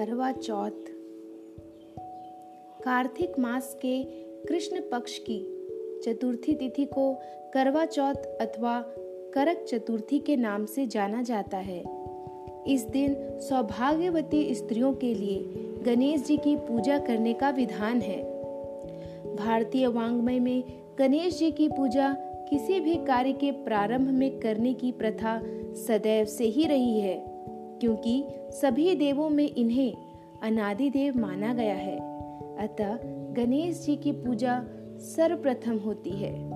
करवा चौथ। कार्तिक मास के कृष्ण पक्ष की चतुर्थी तिथि को करवा चौथ अथवा करक चतुर्थी के नाम से जाना जाता है। इस दिन सौभाग्यवती स्त्रियों के लिए गणेश जी की पूजा करने का विधान है। भारतीय वांग्मय में गणेश जी की पूजा किसी भी कार्य के प्रारंभ में करने की प्रथा सदैव से ही रही है। क्योंकि सभी देवों में इन्हें अनादि देव माना गया है। अतः गणेश जी की पूजा सर्वप्रथम होती है।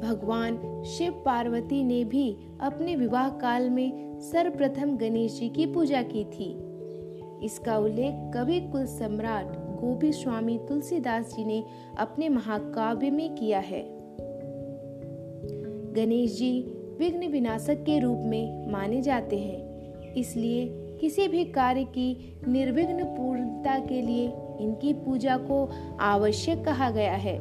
भगवान शिव पार्वती ने भी अपने विवाह काल में सर्वप्रथम गणेश जी की पूजा की थी। इसका उल्लेख कवि कुल सम्राट गोपी स्वामी तुलसीदास जी ने अपने महाकाव्य में किया है। गणेश जी विघ्न विनाशक के रूप में माने जाते हैं। इसलिए किसी भी कार्य की निर्विघ्न पूर्णता के लिए इनकी पूजा को आवश्यक कहा गया है।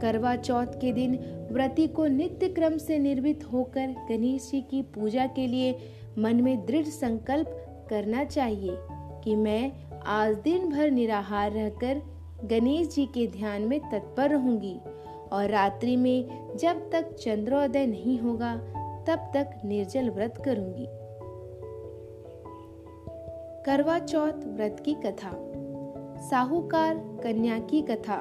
करवा चौथ के दिन व्रती को नित्य क्रम से निर्मित होकर गणेश जी की पूजा के लिए मन में दृढ़ संकल्प करना चाहिए कि मैं आज दिन भर निराहार रहकर गणेश जी के ध्यान में तत्पर रहूँगी। और रात्रि में जब तक चंद्रोदय नहीं होगा, तब तक निर्जल व्रत करूँगी। करवा चौथ व्रत की कथा, साहूकार कन्या की कथा।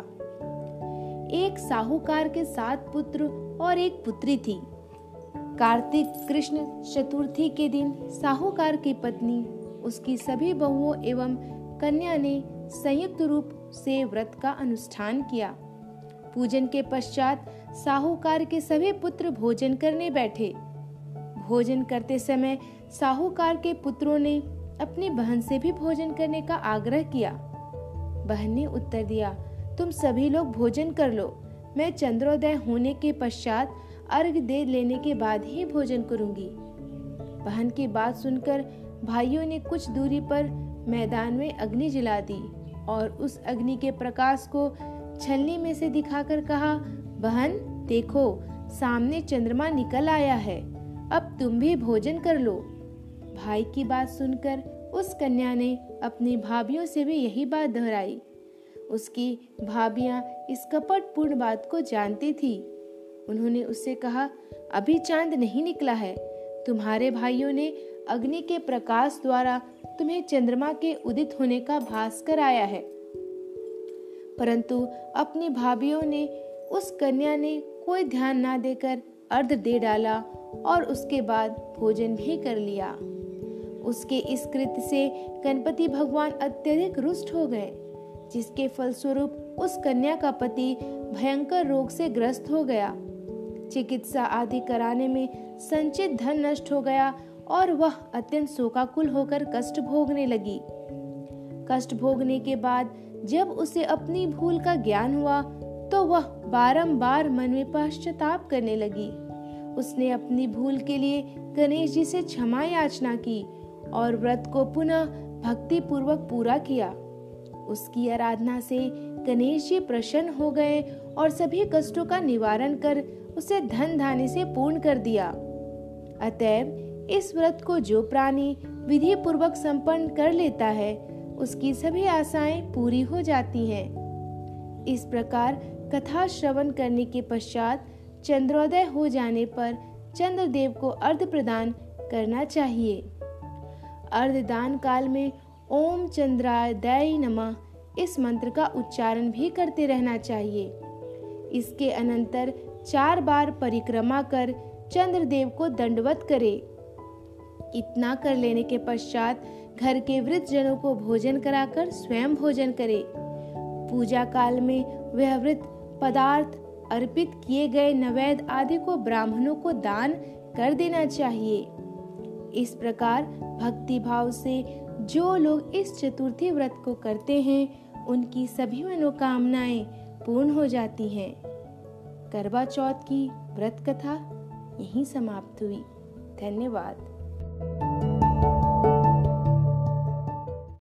एक साहूकार के सात पुत्र और एक पुत्री थी। कार्तिक कृष्ण चतुर्थी के दिन साहूकार की पत्नी, उसकी सभी बहुओं एवं कन्या ने संयुक्त रूप से व्रत का अनुष्ठान किया। पूजन के पश्चात साहूकार के सभी पुत्र भोजन करने बैठे। भोजन करते समय साहूकार के पुत्रों ने अपनी बहन से भी भोजन करने का आग्रह किया। बहन ने उत्तर दिया, तुम सभी लोग भोजन कर लो। मैं चंद्रोदय होने के पश्चात अर्घ दे लेने के बाद ही भोजन करूँगी। बहन की बात सुनकर भाइयों ने कुछ दूरी पर मैदान में अग्नि जला दी और उस अग्नि के प्रकाश को छलनी में से दिखाकर कहा, बहन, देखो, सामने चंद्रमा निकल आया है। अब तुम भी भोजन कर लो। भाई की बात सुनकर उस कन्या ने अपनी भाभीियों से भी यही बात दोहराई। उसकी भाभियाँ इस कपटपूर्ण बात को जानती थी। उन्होंने उससे कहा, अभी चाँद नहीं निकला है। तुम्हारे भाइयों ने अग्नि के प्रकाश द्वारा तुम्हें चंद्रमा के उदित होने का भास कराया है। परंतु अपनी भाभीियों ने, उस कन्या ने कोई ध्यान ना देकर अर्ध दे डाला और उसके बाद भोजन भी कर लिया। उसके इस कृत्य से गणपति भगवान अत्यधिक रुष्ट हो गए, जिसके फलस्वरूप उस कन्या का पति भयंकर रोग से ग्रस्त हो गया। चिकित्सा आदि कराने में संचित धन नष्ट हो गया और वह अत्यंत शोकाकुल होकर कष्ट भोगने लगी। कष्ट भोगने के बाद जब उसे अपनी भूल का ज्ञान हुआ तो वह बारंबार मन में पश्चाताप करने लगी। उसने अपनी भूल के लिए गणेश जी से क्षमा याचना की और व्रत को पुनः भक्ति पूर्वक पूरा किया। उसकी आराधना से गणेश जी प्रसन्न हो गए और सभी कष्टों का निवारण कर उसे धन धानी से पूर्ण कर दिया। अतएव इस व्रत को जो प्राणी विधि पूर्वक संपन्न कर लेता है उसकी सभी आशाएँ पूरी हो जाती हैं। इस प्रकार कथा श्रवण करने के पश्चात चंद्रोदय हो जाने पर चंद्रदेव को अर्ध प्रदान करना चाहिए। अर्धदान काल में ओम चंद्रादय नमः इस मंत्र का उच्चारण भी करते रहना चाहिए। इसके अनंतर चार बार परिक्रमा कर चंद्रदेव को दंडवत करे। इतना कर लेने के पश्चात घर के वृद्ध जनों को भोजन कराकर स्वयं भोजन करे। पूजा काल में वह वृद्ध पदार्थ अर्पित किए गए नवेद आदि को ब्राह्मणों को दान कर देना चाहिए। इस प्रकार भक्ति भाव से जो लोग इस चतुर्थी व्रत को करते हैं, उनकी सभी मनोकामनाएँ पूर्ण हो जाती हैं। करवा चौथ की व्रत कथा यहीं समाप्त हुई। धन्यवाद।